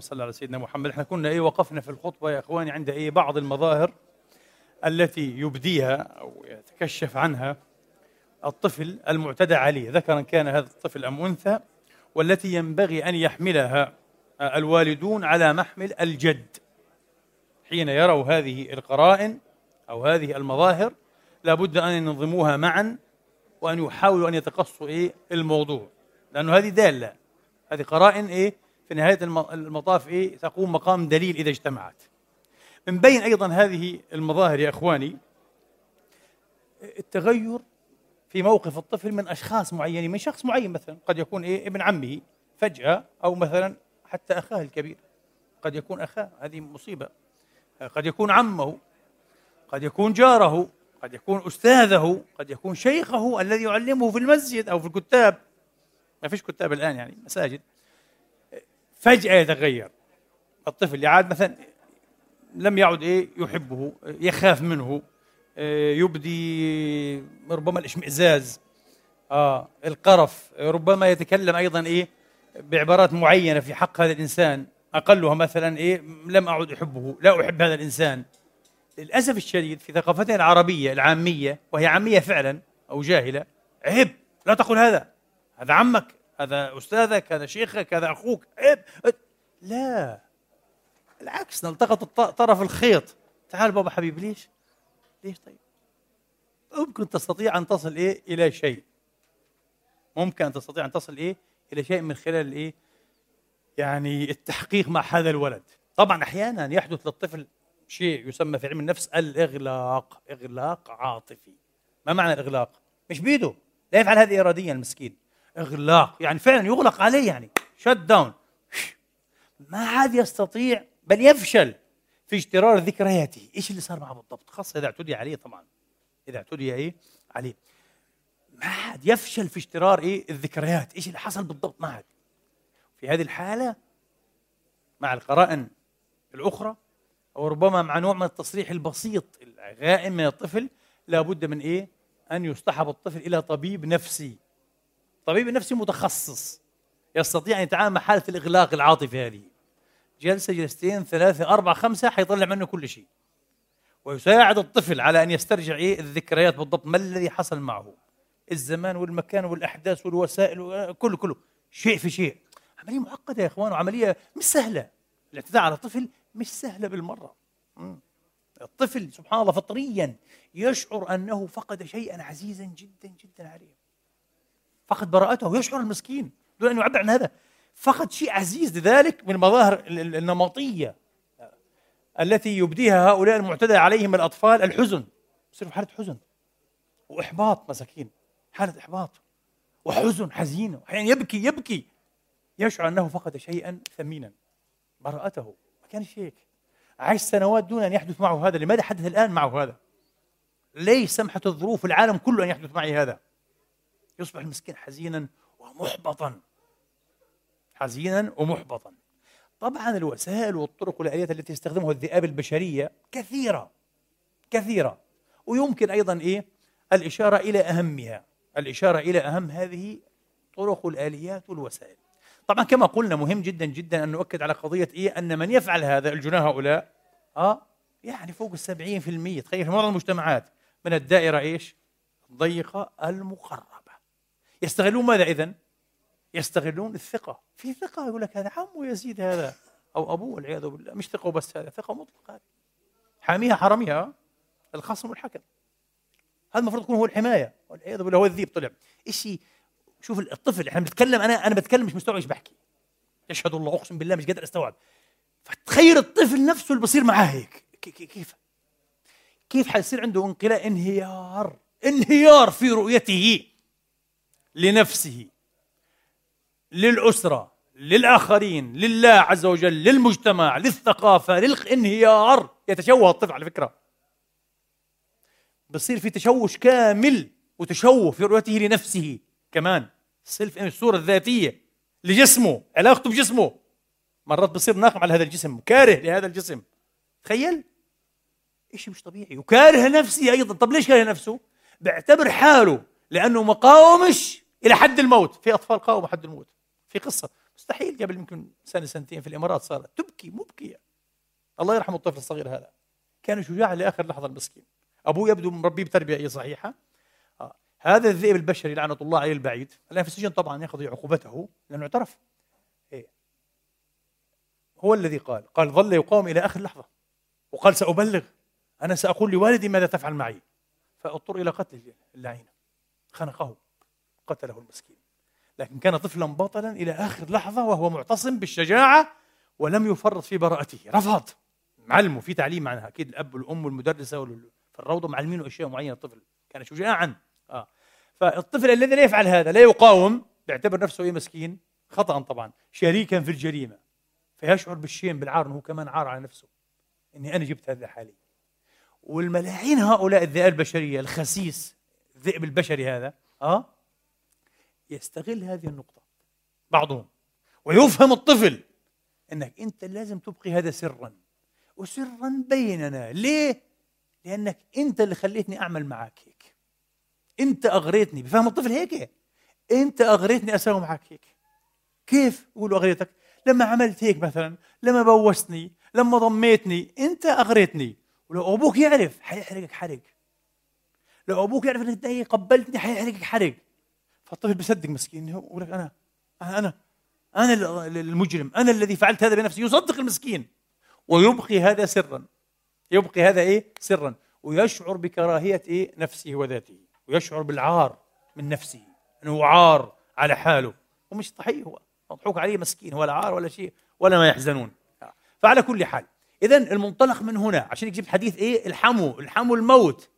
اللهم صل على سيدنا محمد. إحنا كنا إيه وقفنا في الخطبة يا إخواني عند إيه بعض المظاهر التي يبديها أو يتكشف عنها الطفل المعتدى عليه. ذكرا كان هذا الطفل أم أنثى والتي ينبغي أن يحملها الوالدون على محمل الجد. حين يروا هذه القرائن أو هذه المظاهر لابد أن ينظموها معا وأن يحاولوا أن يتقصوا إيه الموضوع. لأنه هذه دالة. هذه قرائن إيه في نهاية المطاف إيه تقوم مقام دليل إذا اجتمعت. من بين أيضا هذه المظاهر يا إخواني التغير في موقف الطفل من أشخاص معينين من شخص معين مثلا قد يكون إيه ابن عمه فجأة أو مثلا حتى أخاه الكبير. قد يكون أخاه هذه مصيبة. قد يكون عمه قد يكون جاره قد يكون أستاذه قد يكون شيخه الذي يعلمه في المسجد أو في الكتاب. ما فيش كتاب الآن يعني مساجد. فجأة يتغير. الطفل يعاد مثلا لم يعد إيه يحبه يخاف منه آه، يبدي ربما الاشمئزاز آه القرف ربما يتكلم أيضا إيه بعبارات معينة في حق هذا الإنسان. أقلها مثلا إيه لم أعد أحبه لا أحب هذا الإنسان. للأسف الشديد في ثقافتنا العربية العامية وهي عامية فعلا أو جاهلة عيب لا تقل هذا هذا عمك. هذا أستاذك هذا شيخك هذا أخوك عيب لا. العكس نلتقط طرف الخيط. تعال بابا حبيبي ليش؟ ليش طيب؟ ممكن تستطيع أن تصل إيه؟ إلى شيء. ممكن أن تستطيع أن تصل إيه؟ إلى شيء من خلال الايه يعني التحقيق مع هذا الولد. طبعا أحيانا يحدث للطفل شيء يسمى في علم النفس الإغلاق إغلاق عاطفي. ما معنى الإغلاق؟ مش بيده. لا يفعل هذه اراديا المسكين إغلاق. يعني فعلا يغلق عليه يعني. شت داون ما عاد يستطيع بل يفشل في اجترار ذكرياته. إيش اللي صار معه بالضبط؟ خاصة إذا اعتدي عليه طبعا. إذا اعتدي إيه؟ عليه. ما عاد يفشل في اجترار إيه؟ الذكريات. إيش اللي حصل بالضبط؟ ما عاد. في هذه الحالة مع القرائن الأخرى أو ربما مع نوع من التصريح البسيط الغائم من الطفل لابد من إيه؟ أن يصطحب الطفل إلى طبيب نفسي. طبيب نفسي متخصص يستطيع أن يتعامل مع حالة الإغلاق العاطفي هذه. جلسة جلستين ثلاثة أربعة خمسة حيطلع منه كل شيء. ويساعد الطفل على أن يسترجع إيه الذكريات بالضبط. ما الذي حصل معه؟ الزمان والمكان والأحداث والوسائل كله كله. شيء في شيء. عملية معقدة يا إخوان وعملية مش سهلة. الاعتداء على الطفل مش سهلة بالمرة. الطفل سبحان الله فطريا يشعر أنه فقد شيئا عزيزا جدا جدا عليه. فقد براءته يشعر المسكين. دون أن يعبر عن هذا. فقد شيء عزيز لذلك من المظاهر النمطية التي يبديها هؤلاء المعتدى عليهم الأطفال الحزن. يصير في حالة حزن. وإحباط مساكين. حالة إحباط. وحزن حزين أحيانا يبكي يبكي. يشعر أنه فقد شيئا ثمينا. براءته. ما كان هيك عاش سنوات دون أن يحدث معه هذا. لماذا حدث الآن معه هذا؟ ليش سمحت الظروف العالم كله أن يحدث معي هذا. يصبح المسكين حزينا ومحبطا. حزينا ومحبطا. طبعا الوسائل والطرق والآليات التي يستخدمها الذئاب البشرية كثيرة كثيرة. ويمكن أيضا إيه؟ الإشارة إلى أهمها. الإشارة إلى أهم هذه طرق الآليات والوسائل. طبعا كما قلنا مهم جدا جدا أن نؤكد على قضية إيه؟ أن من يفعل هذا الجناه هؤلاء آه يعني فوق في المية. تخيل في معظم المجتمعات. من الدائرة إيش؟ الضيقة المقربة يستغلون ماذا إذن؟ يستغلون الثقة. في ثقة يقول لك هذا عمه يزيد هذا. أو أبوه والعياذ بالله. مش ثقة بس هذا. ثقة مطلقة. هذه حاميها حراميها الخصم والحكم هذا المفروض يكون هو الحماية. والعياذ بالله هو الذيب طلع. شيء شوف الطفل إحنا بنتكلم أنا أنا بتكلم مش مستوعب إيش بحكي. يشهد الله أقسم بالله مش قادر أستوعب. فتخيل الطفل نفسه اللي بصير معاه هيك. كيف؟ كيف حيصير عنده انقلاع انهيار. انهيار في رؤيته. لنفسه للأسرة للآخرين لله عز وجل للمجتمع للثقافة للانهيار. يتشوه الطفل على فكرة. بصير في تشوش كامل وتشوه في رؤيته لنفسه كمان. سيلف الصورة الذاتية لجسمه علاقته بجسمه. مرات بصير ناقم على هذا الجسم كاره لهذا الجسم. تخيل؟ شيء مش طبيعي. وكاره نفسه أيضا. طب ليش كاره نفسه؟ بيعتبر حاله لأنه مقاومش إلى حد الموت. في أطفال قاوموا حد الموت. في قصة. مستحيل قبل يمكن سنة سنتين في الإمارات صارت. تبكي مبكية. الله يرحم الطفل الصغير هذا. كان شجاع لآخر لحظة المسكين. أبوه يبدو مربيه بتربية صحيحة. آه. هذا الذئب البشري لعنة الله عليه البعيد. الآن في السجن طبعا يقضي عقوبته لأنه اعترف. إيه؟ هو الذي قال. قال ظل يقاوم إلى آخر لحظة. وقال سأبلغ. أنا سأقول لوالدي ماذا تفعل معي. فأضطر إلى قتل اللعين. خنقه قتله المسكين. لكن كان طفلا بطلا إلى آخر لحظة وهو معتصم بالشجاعة ولم يفرط في براءته. رفض. معلمه في تعليم عنها. أكيد الأب والأم والمدرسة في الروضه معلمينه أشياء معينة. الطفل كان شجاعا. آه. فالطفل الذي لا يفعل هذا لا يقاوم بيعتبر نفسه إيه مسكين؟ خطا طبعا. شريكا في الجريمة. فيشعر بالشيم بالعار إنه كمان عار على نفسه. إني أنا جبت هذا حالي والملاعين هؤلاء الذئاب البشرية الخسيس الذئب البشري هذا آه يستغل هذه النقطة بعضهم ويفهم الطفل إنك أنت لازم تبقي هذا سرا وسرا بيننا. ليه؟ لأنك أنت اللي خليتني أعمل معك هيك. أنت أغريتني بفهم الطفل هيك. أنت أغريتني أسوي معك هيك. كيف يقولوا أغريتك؟ لما عملت هيك مثلا لما بوستني لما ضميتني أنت أغريتني. ولو أبوك يعرف حيحرقك حرق. لو أبوك يعرف إنك انت قبلتني حيحرقك حرق. فالطفل بيصدق مسكين يقول لك أنا أنا أنا المجرم أنا الذي فعلت هذا بنفسي. يصدق المسكين. ويبقي هذا سرا. يبقي هذا إيه؟ سرا. ويشعر بكراهية إيه؟ نفسه وذاته. ويشعر بالعار من نفسه. إنه عار على حاله. ومش صحيح هو. مضحوك عليه مسكين ولا عار ولا شيء ولا ما يحزنون. فعلى كل حال. اذا المنطلق من هنا عشان يجيب حديث إيه؟ الحمو الحمو الموت.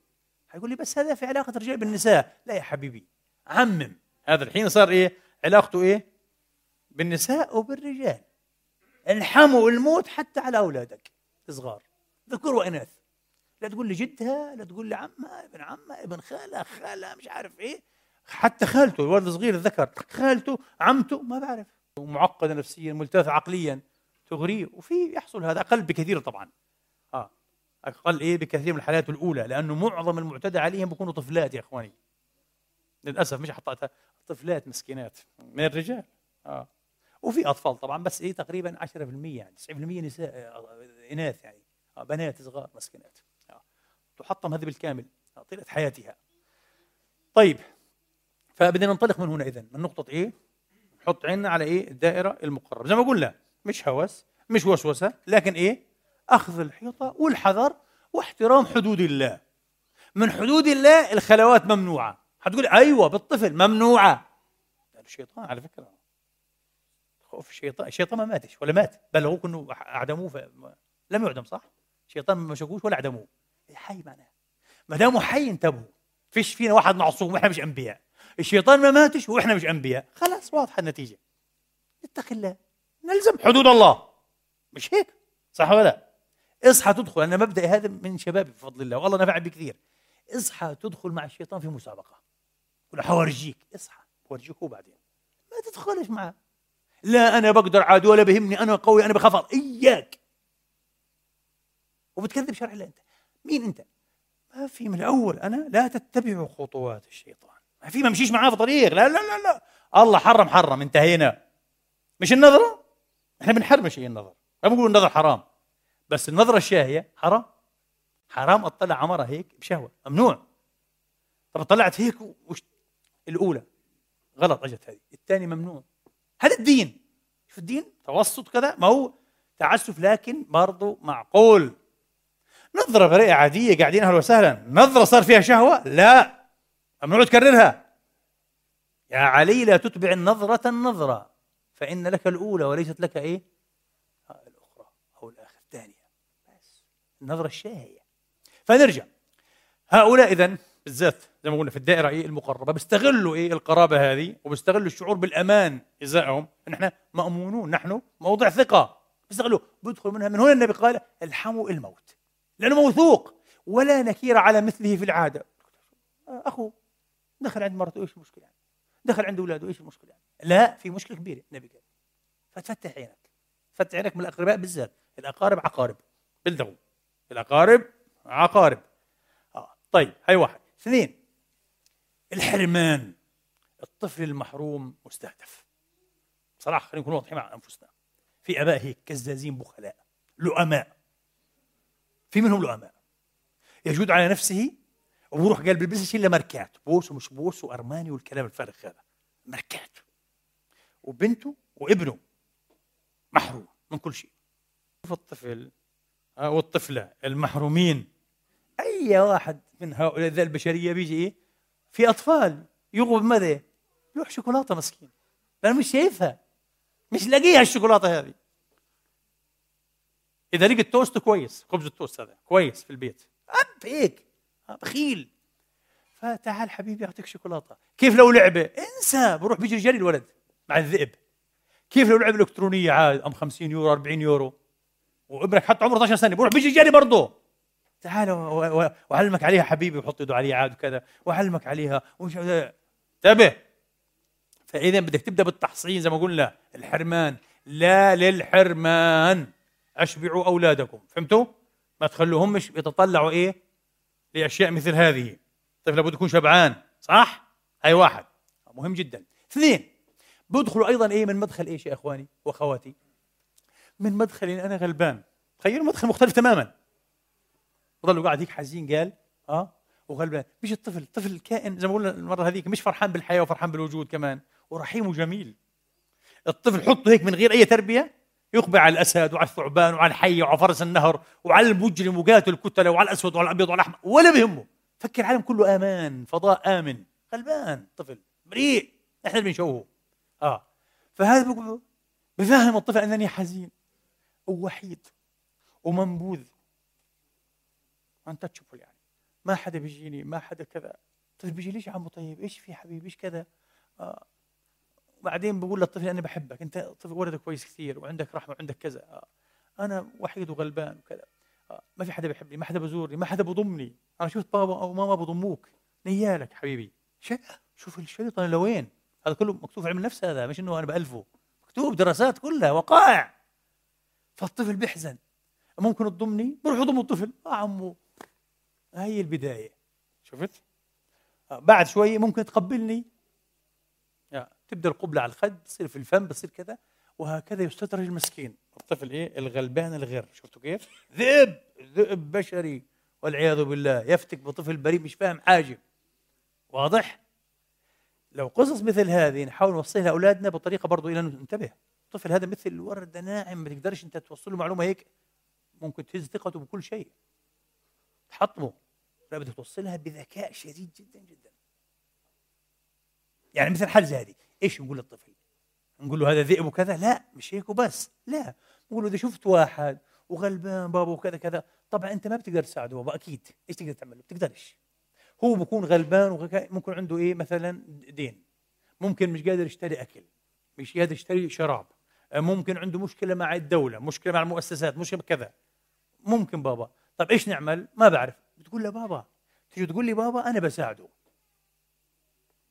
حيقول لي بس هذا في علاقة الرجال بالنساء. لا يا حبيبي عمم. هذا الحين صار إيه؟ علاقته إيه؟ بالنساء وبالرجال الحمو الموت حتى على أولادك صغار ذكور وإناث. لا تقول لي جدها لا تقول لي عمها ابن عمها ابن خالها خالها مش عارف إيه. حتى خالته الولد الصغير الذكر خالته عمته ما بعرف. معقدة نفسيا ملتفه عقليا تغريه. وفي يحصل هذا أقل بكثير طبعا. آه. أقل إيه بكثير من الحالات الأولى لأنه معظم المعتدى عليهم بيكونوا طفلات يا إخواني. للأسف مش حطيتها طفلات مسكينات من الرجال. آه. وفي أطفال طبعا بس إيه تقريبا 10% يعني 90% نساء آه، إناث يعني. آه بنات صغار مسكينات. آه. تحطم هذه بالكامل آه، طيلة حياتها. طيب فبدنا ننطلق من هنا اذا من نقطة إيه؟ نحط عيننا على إيه؟ الدائرة المقربة. زي ما قلنا مش هوس مش وسوسة لكن إيه؟ أخذ الحيطة والحذر واحترام حدود الله. من حدود الله الخلوات ممنوعة. حتقول أيوه بالطفل ممنوعة. الشيطان على فكرة. خوف الشيطان. الشيطان ما ماتش ولا مات. بل هو كانوا أعدموه ف... لم يعدم صح؟ الشيطان ما مسكوش ولا أعدموه. حي معناه. ما دامه حي انتبهوا. فيش فينا واحد معصوم وإحنا مش أنبياء. الشيطان ما ماتش وإحنا مش أنبياء. خلاص واضحة النتيجة. اتق الله. نلزم حدود الله. مش هيك؟ صح ولا لا؟ اصحى تدخل. أنا مبدأ هذا من شبابي بفضل الله والله نفعني بكثير اصحى تدخل مع الشيطان في مسابقة. ولا حورجيك اصحى بورجيك هو بعدين. ما تدخلش معه. لا أنا بقدر عاد ولا بهمني أنا قوي أنا بخاف إياك. وبتكذب شرع الله أنت. مين أنت؟ ما في من الأول. أنا لا تتبعوا خطوات الشيطان. ما في ما مشيش معاه في طريق. لا لا لا لا. الله حرم حرم. انتهينا. مش النظرة؟ إحنا بنحرم شيء النظر ما بنقول النظر حرام. بس النظرة الشاهية حرام. حرام أطلع عمرها هيك بشهوة. ممنوع. طب طلعت هيك وش؟ الأولى. غلط أجت هذه. الثانية ممنوع. هذا الدين؟ شوف الدين توسط كذا ما هو تعسف لكن برضه معقول. نظرة بريئة عادية قاعدين أهلا وسهلا. نظرة صار فيها شهوة؟ لا. ممنوع تكررها. يا علي لا تتبع النظرة النظرة فإن لك الأولى وليست لك إيه الأخرى أو الآخر الثانية بس النظرة الشاهية فنرجع. هؤلاء إذا بالذات زي ما قلنا في الدائرة إيه المقربة بيستغلوا إيه القرابة هذه وبيستغلوا الشعور بالأمان ازائهم ان إحنا مأمونون نحن موضع ثقة. بيستغلوا بيدخل منها. من هنا النبي قال الحموا الموت. لأنه موثوق ولا نكير على مثله في العادة. اخوه دخل عند مرته إيش المشكلة يعني؟ دخل عند أولاده إيش المشكلة يعني؟ لا في مشكلة كبيرة. النبي قال فتفتح عينك. فتح عينك من الأقرباء بالذات. الأقارب عقارب. بلدغوا الأقارب عقارب. آه طيب هاي واحد. اثنين الحرمان الطفل المحروم مستهدف. بصراحة خلينا نكون واضحين مع أنفسنا. في آباء هيك كزازين بخلاء لؤماء. في منهم لؤماء. يجود على نفسه وبروح قال بيلبسش إلا ماركات بوس ومش بوس وأرماني والكلام الفارغ هذا. ماركات وبنته وابنه محروم من كل شيء. شوف الطفل والطفلة المحرومين. أي واحد من هؤلاء ذا البشرية بيجي إيه؟ في أطفال. يغضب ماذا؟ يروح شوكولاتة مسكين. أنا مش شايفها. مش لاقيها الشوكولاتة هذه. إذا لقيت توست كويس خبز التوست هذا كويس في البيت. أب هيك. بخيل فتعال حبيبي أعطيك شوكولاتة. كيف لو لعبة؟ انسى. بروح بيجري جري الولد مع الذئب. كيف لو لعبة إلكترونية عاد أم 50 يورو 40 يورو؟ وابنك حتى عمره 12 سنة بروح بيجي جري برضه. تعال وأعلمك عليها حبيبي وحط يده عليها عاد وكذا وأعلمك عليها انتبه. فإذا بدك تبدأ بالتحصين زي ما قلنا الحرمان. لا للحرمان. أشبعوا أولادكم. فهمتوا؟ ما تخلوهمش يتطلعوا إيه؟ لأشياء مثل هذه. الطفل لابد يكون شبعان صح؟ هاي واحد. مهم جدا. اثنين بيدخلوا أيضا إيه من مدخل إيش يا إخواني وأخواتي؟ من مدخل أنا غلبان. تخيلوا مدخل مختلف تماما. وظل قاعد هيك حزين قال آه وغلبان. مش الطفل الطفل كائن. زي ما قلنا المرة هذيك مش فرحان بالحياة وفرحان بالوجود كمان. ورحيم وجميل. الطفل حطه هيك من غير أي تربية يقبل على الأسد وعلى الثعبان وعلى الحيه وعلى فرس النهر وعلى المجرم وقاتل الكتلة وعلى الأسود وعلى الأبيض وعلى الاحمر ولا بهمه. فكر العالم كله أمان فضاء آمن. غلبان طفل بريء إحنا اللي بنشوهه آه. فهذا بفهم الطفل أنني حزين. ووحيد ومنبوذ. انتشبل يعني. ما حدا بيجيني ما حدا كذا. طيب بيجي ليش عمو؟ طيب إيش في حبيبي؟ إيش كذا؟ آه. بعدين بقول للطفل أنا بحبك. أنت طفل ولدك كويس كثير وعندك رحمة وعندك كذا. آه. أنا وحيد وغلبان وكذا. آه. ما في حدا بيحبني ما حدا بزورني ما حدا بضمني. أنا شفت بابا أو ماما بضموك. نيالك حبيبي. شوف الشيطان لوين؟ هذا كله مكتوب في علم النفس هذا مش إنه أنا بألفه. مكتوب دراسات كلها وقائع. فالطفل بيحزن. ممكن تضمني؟ بروح اضم الطفل. آه عمو هي البداية. شفت؟ آه بعد شوي ممكن تقبلني؟ تبدأ القبلة على الخد تصير في الفم بتصير كذا وهكذا يستدرج المسكين. الطفل إيه؟ الغلبان الغير شفتوا كيف؟ ذئب ذئب بشري والعياذ بالله. يفتك بطفل بريء مش فاهم حاجة. واضح؟ لو قصص مثل هذه نحاول نوصلها لأولادنا بطريقة برضو إلى ننتبه. الطفل هذا مثل ورده ناعم ما تقدرش انت توصل له معلومة هيك ممكن تهز ثقته بكل شيء. تحطمه. لا بدك توصلها بذكاء شديد جدا جدا. يعني مثل حال زي هذه إيش نقول للطفل؟ نقول له هذا ذئب وكذا؟ لا مش هيك وبس. لا. نقول له إذا شفت واحد وغلبان بابا وكذا كذا. طبعا أنت ما بتقدر تساعده بابا أكيد. إيش تقدر تعمل له؟ بتقدرش. هو بكون غلبان ممكن عنده إيه؟ مثلا دين. ممكن مش قادر يشتري أكل. مش قادر يشتري شراب. ممكن عنده مشكلة مع الدولة مشكلة مع المؤسسات مشكلة كذا. ممكن بابا. طب إيش نعمل؟ ما بعرف. بتقول له بابا. تيجي تقول لي بابا أنا بساعده.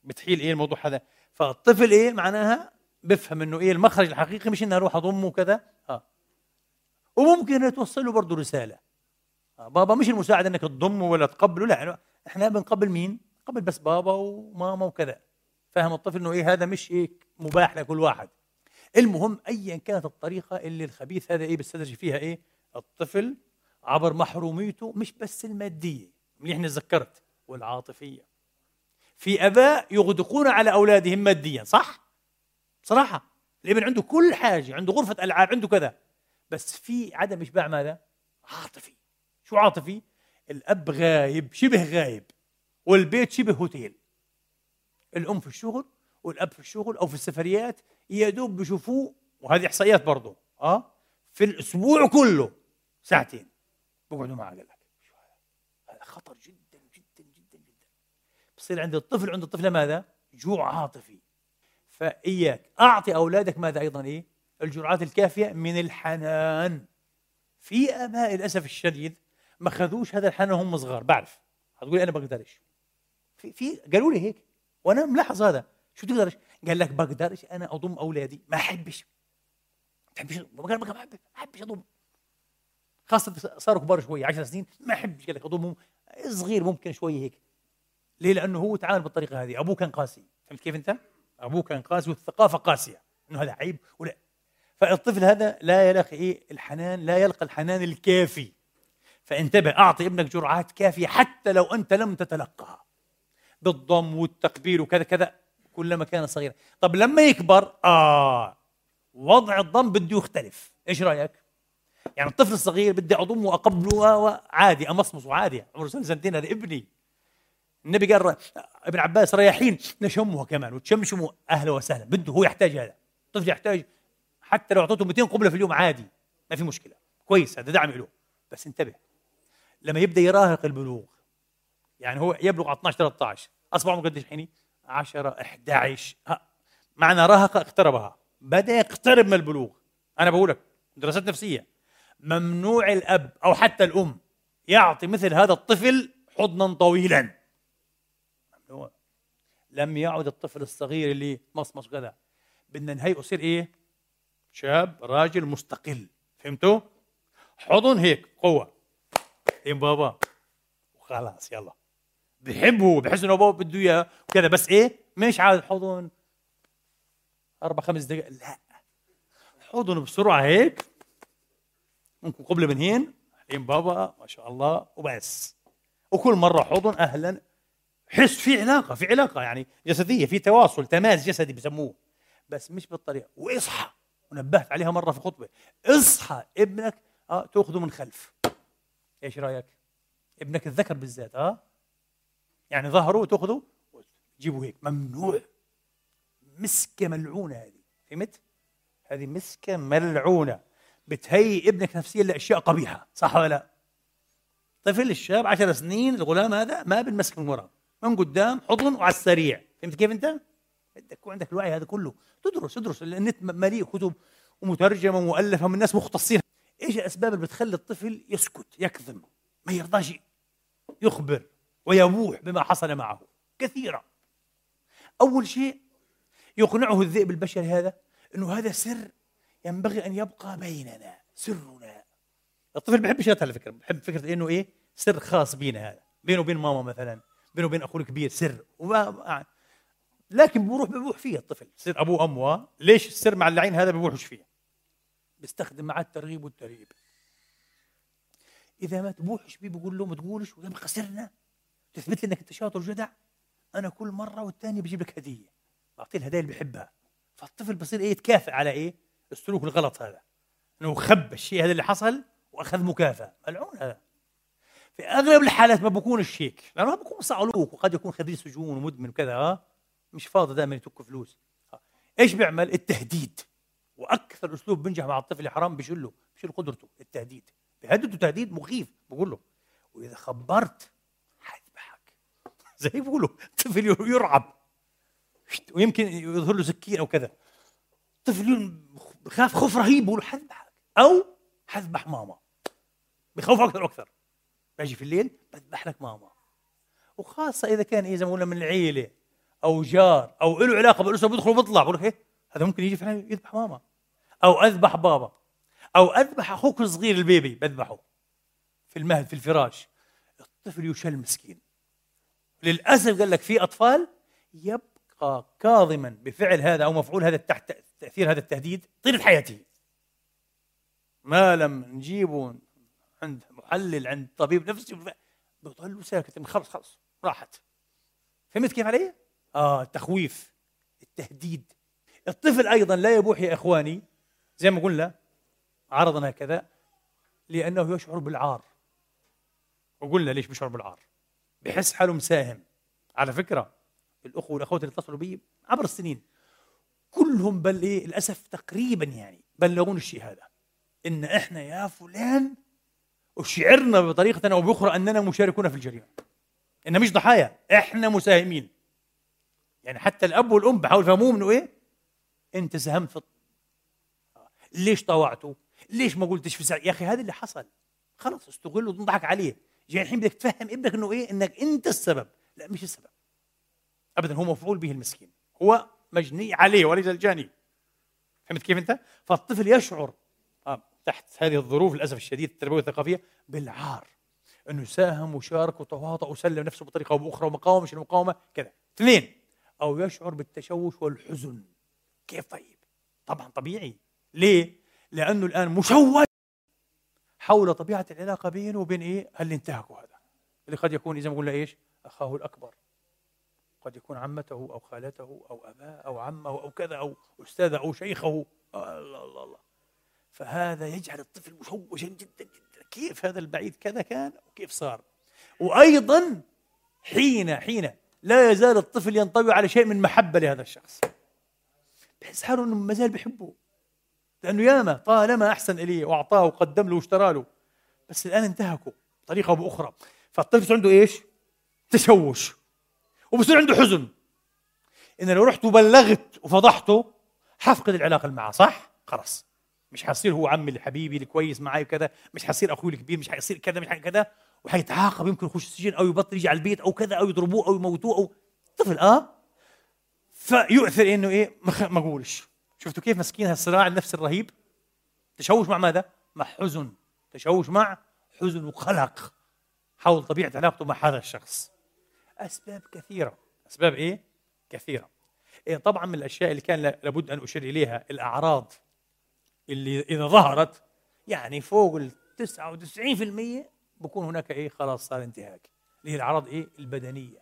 بتحيل إيه الموضوع هذا؟ فالطفل إيه معناها؟ بفهم إنه إيه المخرج الحقيقي مش اني أروح أضمه وكذا؟ آه. وممكن توصل له برضه رسالة. آه بابا مش المساعد إنك تضمه ولا تقبله لا إحنا بنقبل مين؟ قبل بس بابا وماما وكذا. فهم الطفل إنه إيه هذا مش إيه مباح لكل واحد. المهم ايا كانت الطريقة اللي الخبيث هذا إيه بيستدرج فيها إيه؟ الطفل عبر محروميته مش بس المادية منيح اني تذكرت والعاطفية. في أباء يغدقون على أولادهم ماديا صح؟ بصراحه الإبن عنده كل حاجة عنده غرفة ألعاب عنده كذا. بس في عدم إشباع ماذا؟ عاطفي. شو عاطفي؟ الأب غايب شبه غايب والبيت شبه هوتيل. الأم في الشغل والأب في الشغل أو في السفريات يا دوب بيشوفوه وهذه إحصائيات برضه آه في الأسبوع كله ساعتين بقعدوا معه قال لك هذا؟ خطر جدا جدا جدا جدا. بصير عند الطفل عند الطفله ماذا؟ جوع عاطفي. فإياك أعطي أولادك ماذا أيضا؟ إيه؟ الجرعات الكافية من الحنان. في آباء للأسف الشديد ما خذوش هذا الحنان وهم صغار بعرف. هتقولي أنا بقدرش. في في قالوا لي هيك وأنا ملاحظ هذا. شو تقدرش؟ قال لك بقدرش أنا أضم أولادي ما أحبش. ما أحبش ما أحبش أضم. خاصة صاروا كبار شوي 10 سنين ما أحبش. قال لك أضمهم. صغير ممكن شوي هيك. ليه؟ لأنه هو تعامل بالطريقة هذه. أبوه كان قاسي. فهمت كيف أنت؟ أبوه كان قاسي والثقافة قاسية. إنه هذا عيب ولا. فالطفل هذا لا يلاقي إيه الحنان لا يلقى الحنان الكافي. فانتبه أعطي ابنك جرعات كافية حتى لو أنت لم تتلقها بالضم والتقبيل وكذا كذا. كلما كان صغيرا طب لما يكبر آه وضع الضم بده يختلف. إيش رأيك؟ يعني الطفل الصغير بدي أضمه وأقبله عادي امصمصه عادي عمره سنة سنتين هذا ابني. النبي قال ابن عباس رياحين نشمه كمان وتشمشمه أهلا وسهلا. بده هو يحتاج هذا. الطفل يحتاج حتى لو اعطيته 200 قبلة في اليوم عادي ما في مشكلة. كويس هذا دعم له. بس انتبه لما يبدأ يراهق البلوغ يعني هو يبلغ على 12 13 اصبح عمره قديش حيني 10 11 معنى راهق اقتربها. بدأ يقترب من البلوغ. أنا بقول لك دراسات نفسية. ممنوع الأب أو حتى الأم يعطي مثل هذا الطفل حضنا طويلا. ممنوع. لم يعد الطفل الصغير اللي مصمص كذا بدنا نهيئه يصير إيه؟ شاب راجل مستقل. فهمتوا؟ حضن هيك قوة. يا بابا؟ وخلاص يلا. بحبه بحس إنه بابا بده إياه وكذا. بس إيه؟ مش عاد حضن. أربع خمس دقائق لا. حضن بسرعة هيك. ممكن قبل من هين. حين بابا؟ ما شاء الله. وبس. وكل مرة حضن أهلا. حس في علاقة في علاقة يعني جسدية في تواصل تماس جسدي بسموه. بس مش بالطريقة. واصحى. ونبهت عليها مرة في خطبة. اصحى ابنك. آه تأخذه من خلف. إيش رأيك؟ ابنك الذكر بالذات. آه. يعني ظهره تاخذه تجيبه هيك ممنوع. مسكة ملعونة هذه فهمت؟ هذه مسكة ملعونة. بتهيئ ابنك نفسيا لأشياء قبيحة صح ولا لا؟ طفل الشاب عشر سنين الغلام هذا ما بنمسك من ورا من قدام حضن وعلى السريع. فهمت كيف أنت؟ بدك يكون عندك الوعي هذا كله. تدرس تدرس. النت مليء كتب ومترجمة ومؤلفة من ناس مختصين. إيش الأسباب اللي بتخلي الطفل يسكت يكظم ما يرضاش يخبر. ويبوح بما حصل معه. كثيرا. أول شيء يقنعه الذئب البشري هذا إنه هذا سر ينبغي أن يبقى بيننا سرنا. الطفل بحب شغلات على فكرة بحب فكرة إنه إيه؟ سر خاص بينا هذا. بينه وبين ماما مثلا بينه وبين أخوه الكبير سر. وما لكن بروح ببوح فيه الطفل. يصير أبوه وأمه ليش السر مع اللعين هذا ببوحش فيه؟ بيستخدم معاه الترغيب والترهيب. إذا ما تبوحش بيه بقول له ما تقولش ويبقى سرنا. تثبت لي إنك انت شاطر وجدع أنا كل مرة والثانيه بجيب لك هدية. بعطيه الهدايا اللي بحبها فالطفل بصير إيه؟ يتكافئ على إيه؟ السلوك الغلط هذا. إنه خبى الشيء هذا اللي حصل؟ وأخذ مكافأة. ملعون هذا. في أغلب الحالات ما بكونش هيك لأنه بكون صعلوك وقد يكون خريج سجون ومدمن وكذا ها؟ مش فاضي دائما يتك فلوس. إيش بيعمل؟ التهديد. وأكثر أسلوب بنجح مع الطفل حرام بيشله بيشل قدرته. التهديد. بيهدده تهديد مخيف. بقول له. وإذا خبرت زي بيقولوا الطفل يرعب. ويمكن يظهر له سكين أو كذا. طفل بخاف خوف رهيب بقول حذبحك. أو حذبح ماما. بخوف أكثر وأكثر. باجي في الليل بذبح لك ماما. وخاصة إذا كان زي ما قلنا من العيلة أو جار أو له علاقة بالأسرة بيدخل وبيطلع. بقول لك إيه؟ هذا ممكن يجي فعلا يذبح ماما. أو أذبح بابا. أو أذبح أخوك الصغير ال baby بذبحه. في المهد في الفراش. الطفل يشل مسكين. للأسف قال لك في أطفال يبقى كاظما بفعل هذا أو مفعول هذا تحت تأثير هذا التهديد طيله حياته ما لم نجيبه عند محلل عند طبيب نفسي. بضل ساكت. خلص خلص. راحت. فهمت كيف علي؟ آه التخويف التهديد. الطفل أيضا لا يبوح يا إخواني. زي ما قلنا عرضنا هكذا لأنه يشعر بالعار. وقلنا ليش بيشعر بالعار؟ بحس حاله مساهم. على فكرة الأخوة والأخوات اللي اتصلوا بي عبر السنين كلهم بل إيه للأسف تقريبا يعني بلغون الشيء هذا إن إحنا يا فلان وشعرنا بطريقة أو بأخرى أننا مشاركون في الجريمة. إن مش ضحايا إحنا مساهمين. يعني حتى الأب والأم بحاولوا يفهموه إنه إيه؟ أنت ساهمت في ليش طوعته؟ ليش ما قلتش في ساعة؟ يا أخي هذا اللي حصل. خلص استغل وتضحك عليه. جاي الحين بدك تفهم ابنك إنه إيه؟ إنك أنت السبب. لا مش السبب. ابدا هو مفعول به المسكين. هو مجني عليه وليس الجاني. فهمت كيف أنت؟ فالطفل يشعر آه تحت هذه الظروف للأسف الشديد التربوية الثقافيه بالعار. إنه ساهم وشارك وتواطأ وسلم نفسه بطريقة أو بأخرى ومقاومة مش المقاومه كذا. اثنين أو يشعر بالتشوش والحزن. كيف طيب؟ طبعا طبيعي. ليه؟ لأنه الآن مشوش. حول طبيعة العلاقة بينه وبين إيه؟ اللي انتهكوا هذا. اللي قد يكون إذا ما قلنا إيش؟ أخاه الأكبر. قد يكون عمته أو خالته أو أباه أو عمه أو كذا أو أستاذه أو شيخه. الله الله الله. فهذا يجعل الطفل مشوشا جدا جدا. كيف هذا البعيد كذا كان وكيف صار؟ وأيضا حين حين لا يزال الطفل ينطوي على شيء من محبة لهذا الشخص. بحس حاله أنه ما زال بحبه لأنه ياما طالما أحسن إليه وأعطاه وقدم له واشترى له. بس الآن انتهكوا بطريقة أو بأخرى. فالطفل عنده إيش؟ تشوش. وبصير عنده حزن. إن لو رحت وبلغت وفضحته حفقد العلاقة معه صح؟ خلاص. مش حصير هو عمي الحبيبي الكويس معي وكذا مش حصير أخوي الكبير مش حيصير كذا مش كذا وحيتعاقب يمكن يخش السجن أو يبطل يجي على البيت أو كذا أو يضربوه أو يموتوه أو طفل آه؟ فيؤثر إنه إيه؟ ما أقولش. شفتوا كيف مسكين هالصراع النفسي الرهيب؟ تشوش مع ماذا؟ مع حزن. تشوش مع حزن وقلق حول طبيعة علاقته مع هذا الشخص. أسباب كثيرة. أسباب إيه؟ كثيرة. إيه طبعا من الأشياء اللي كان لابد أن أشير إليها الأعراض اللي إذا ظهرت يعني فوق ال 99% بكون هناك إيه؟ خلاص صار انتهاك. اللي هي الأعراض إيه؟ البدنية.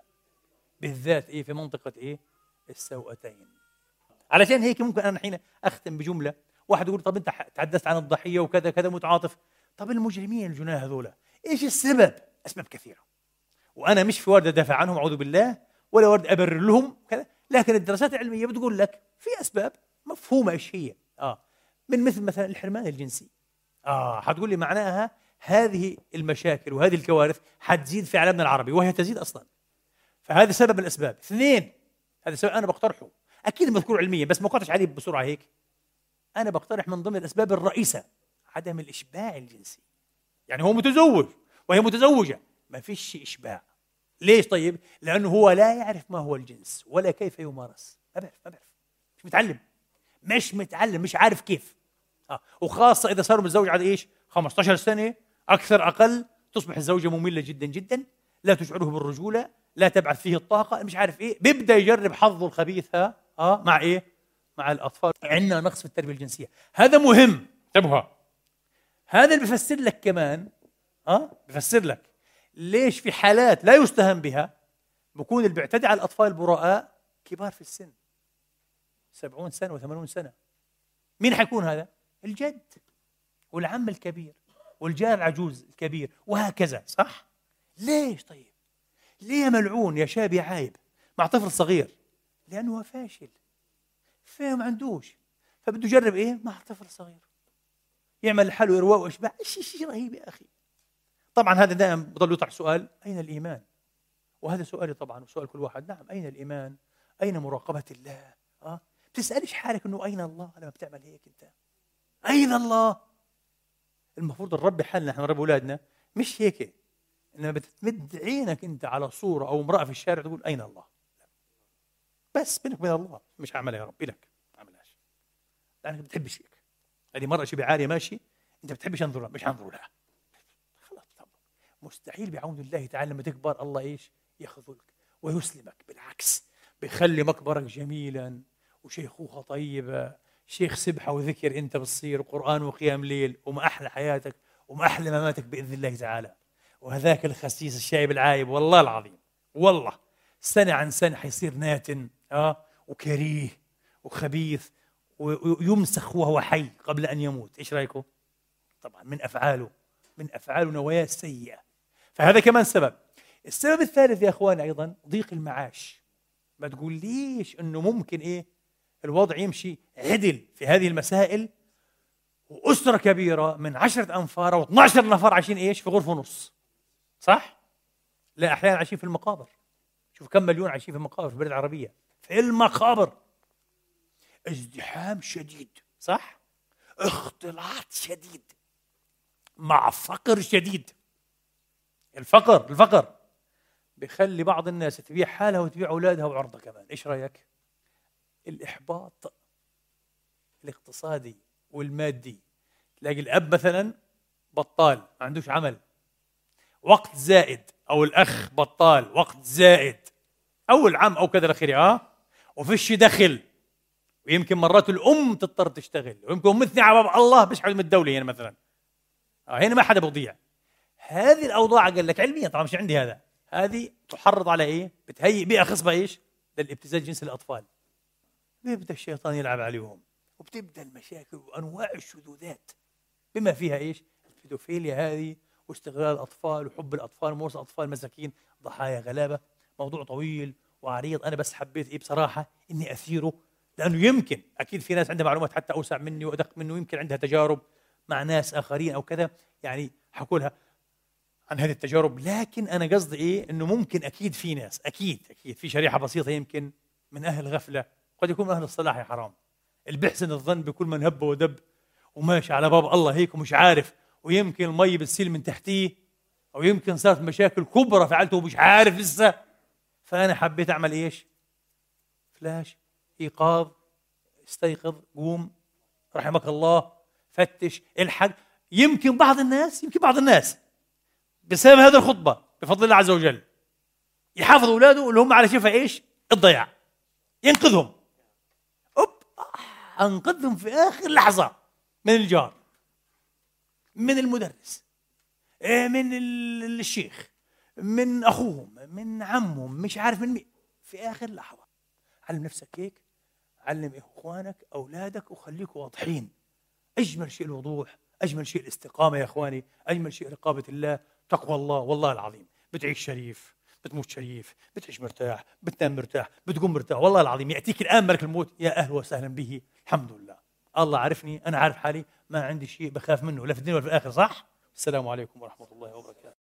بالذات إيه؟ في منطقة إيه؟ السوأتين علشان هيك ممكن أنا حين أختم بجملة. واحد يقول طب أنت تحدثت عن الضحية وكذا كذا متعاطف. طب المجرمين الجناة هذولا إيش السبب؟ أسباب كثيرة. وأنا مش في ورد أدافع عنهم أعوذ بالله ولا ورد أبرر لهم كذا لكن الدراسات العلمية بتقول لك في أسباب مفهومة إيش هي. آه. من مثل مثلا الحرمان الجنسي. آه حتقول لي معناها هذه المشاكل وهذه الكوارث حتزيد في عالمنا العربي وهي تزيد أصلا. فهذا سبب من الأسباب. اثنين هذا سبب أنا بقترحه. أكيد مذكور علميا بس ما وقعتش عليه بسرعة هيك. أنا بقترح من ضمن الأسباب الرئيسة عدم الإشباع الجنسي. يعني هو متزوج وهي متزوجة. ما فيش إشباع. ليش طيب؟ لأنه هو لا يعرف ما هو الجنس ولا كيف يمارس. ما بعرف ما بعرف. مش متعلم. مش متعلم مش عارف كيف. آه. وخاصة إذا صار متزوج على إيش؟ 15 سنة أكثر أقل تصبح الزوجة مملة جدا جدا. لا تشعره بالرجولة لا تبعث فيه الطاقة مش عارف إيه. بيبدأ يجرب حظه الخبيث ها؟ آه مع إيه؟ مع الأطفال عندنا نقص في التربية الجنسية. هذا مهم. انتبهوا. هذا اللي بفسر لك كمان آه بفسر لك ليش في حالات لا يستهان بها بكون اللي بيعتدي على الأطفال البراء كبار في السن. سبعون سنة وثمانون سنة. مين حيكون هذا؟ الجد والعم الكبير والجار العجوز الكبير وهكذا صح؟ ليش طيب؟ ليه ملعون يا شاب يا عايب مع طفل صغير؟ لأنه فاشل. فهم عندوش. فبده يجرب إيه؟ مع طفل صغير. يعمل لحاله إرواء وإشباع. شيء شيء رهيب يا أخي. طبعا هذا دائما بضل يطرح سؤال أين الإيمان؟ وهذا سؤالي طبعا وسؤال كل واحد. نعم أين الإيمان؟ أين مراقبة الله؟ أه؟ بتسألش حالك أنه أين الله لما بتعمل هيك أنت؟ أين الله؟ المفروض نربي حالنا نحن نربي أولادنا. مش هيك. إنما بتمد عينك أنت على صورة أو امرأة في الشارع تقول أين الله؟ بس بينك وبين الله. مش هعملها يا رب لك ما اعملهاش لأنك بتحبش هيك هذه مرة شبه عارية ماشي أنت بتحبش انظر مش انظر لها. خلاص مستحيل بعون الله تعالى لما تكبر الله إيش؟ يخذلك ويسلمك. بالعكس بيخلي مقبرك جميلا وشيخوخة طيبة. شيخ سبحة وذكر أنت بتصير وقرآن وقيام ليل وما أحلى حياتك وما أحلى مماتك بإذن الله تعالى. وهذاك الخسيس الشايب العايب والله العظيم والله. سنة عن سنة حيصير ناتن. آه وكريه وخبيث ويمسخ وهو حي قبل أن يموت. إيش رأيكم؟ طبعا من أفعاله من أفعاله نوايا سيئة. فهذا كمان سبب. السبب الثالث يا أخوان أيضا ضيق المعاش. ما تقول ليش أنه ممكن إيه؟ الوضع يمشي عدل في هذه المسائل؟ وأسرة كبيرة من عشرة أنفار أو 12 نفر عايشين إيش؟ في غرفة ونص. صح؟ لا أحيانا عايشين في المقابر. شوف كم مليون عايشين في المقابر في البلاد العربية. في المقابر. ازدحام شديد. صح؟ اختلاط شديد. مع فقر شديد. الفقر الفقر. بيخلي بعض الناس تبيع حالها وتبيع أولادها وعرضها كمان. إيش رأيك؟ الإحباط الاقتصادي والمادي. تلاقي الأب مثلا بطال ما عندوش عمل. وقت زائد أو الأخ بطال وقت زائد. أو العم أو كذا الأخير آه؟ وفيش دخل. ويمكن مرات الأم تضطر تشتغل. ويمكن مثني على باب الله بيسحب من الدولة هنا مثلا. آه، هنا ما حدا بضيع هذه الأوضاع قال لك علميا طبعا مش عندي هذا. هذه تحرض على إيه؟ بتهيئ بيئة خصبة إيش؟ للابتزاز جنس الأطفال. بيبدا الشيطان يلعب عليهم؟ وبتبدأ المشاكل وأنواع الشذوذات. بما فيها إيش؟ البيدوفيليا هذه واستغلال الأطفال وحب الأطفال ومورس اطفال مساكين ضحايا غلابة. موضوع طويل. وعريض. أنا بس حبيت إيه بصراحة إني أثيره لأنه يمكن أكيد في ناس عندها معلومات حتى أوسع مني وأدق منه يمكن عندها تجارب مع ناس آخرين أو كذا. يعني حكوا لها عن هذه التجارب. لكن أنا قصدي إيه؟ إنه ممكن أكيد في ناس أكيد أكيد في شريحة بسيطة يمكن من أهل غفلة. قد يكون أهل الصلاح يا حرام. اللي بيحسن الظن بكل من هب ودب وماشي على باب الله هيك ومش عارف ويمكن المي بتسيل من تحتيه أو يمكن صارت مشاكل كبرى فعلته ومش عارف لسه. فأنا حبيت أعمل إيش؟ فلاش إيقاظ استيقظ قوم رحمك الله فتش الحق. يمكن بعض الناس يمكن بعض الناس بسبب هذه الخطبة بفضل الله عز وجل يحافظ أولاده اللي هم على شفا إيش؟ الضياع. ينقذهم. أوب أنقذهم في آخر لحظة من الجار من المدرس إيه، من الشيخ. من أخوهم من عمهم مش عارف من مين. في آخر لحظة علم نفسك هيك علم إخوانك أولادك وخليكم واضحين. أجمل شيء الوضوح أجمل شيء الاستقامة يا إخواني أجمل شيء رقابة الله تقوى الله والله العظيم. بتعيش شريف بتموت شريف بتعيش مرتاح بتنام مرتاح بتقوم مرتاح والله العظيم. يأتيك الآن ملك الموت يا أهلا وسهلا به. الحمد لله. الله عارفني أنا عارف حالي ما عندي شيء بخاف منه لا في الدنيا ولا في الآخرة صح؟ السلام عليكم ورحمة الله وبركاته.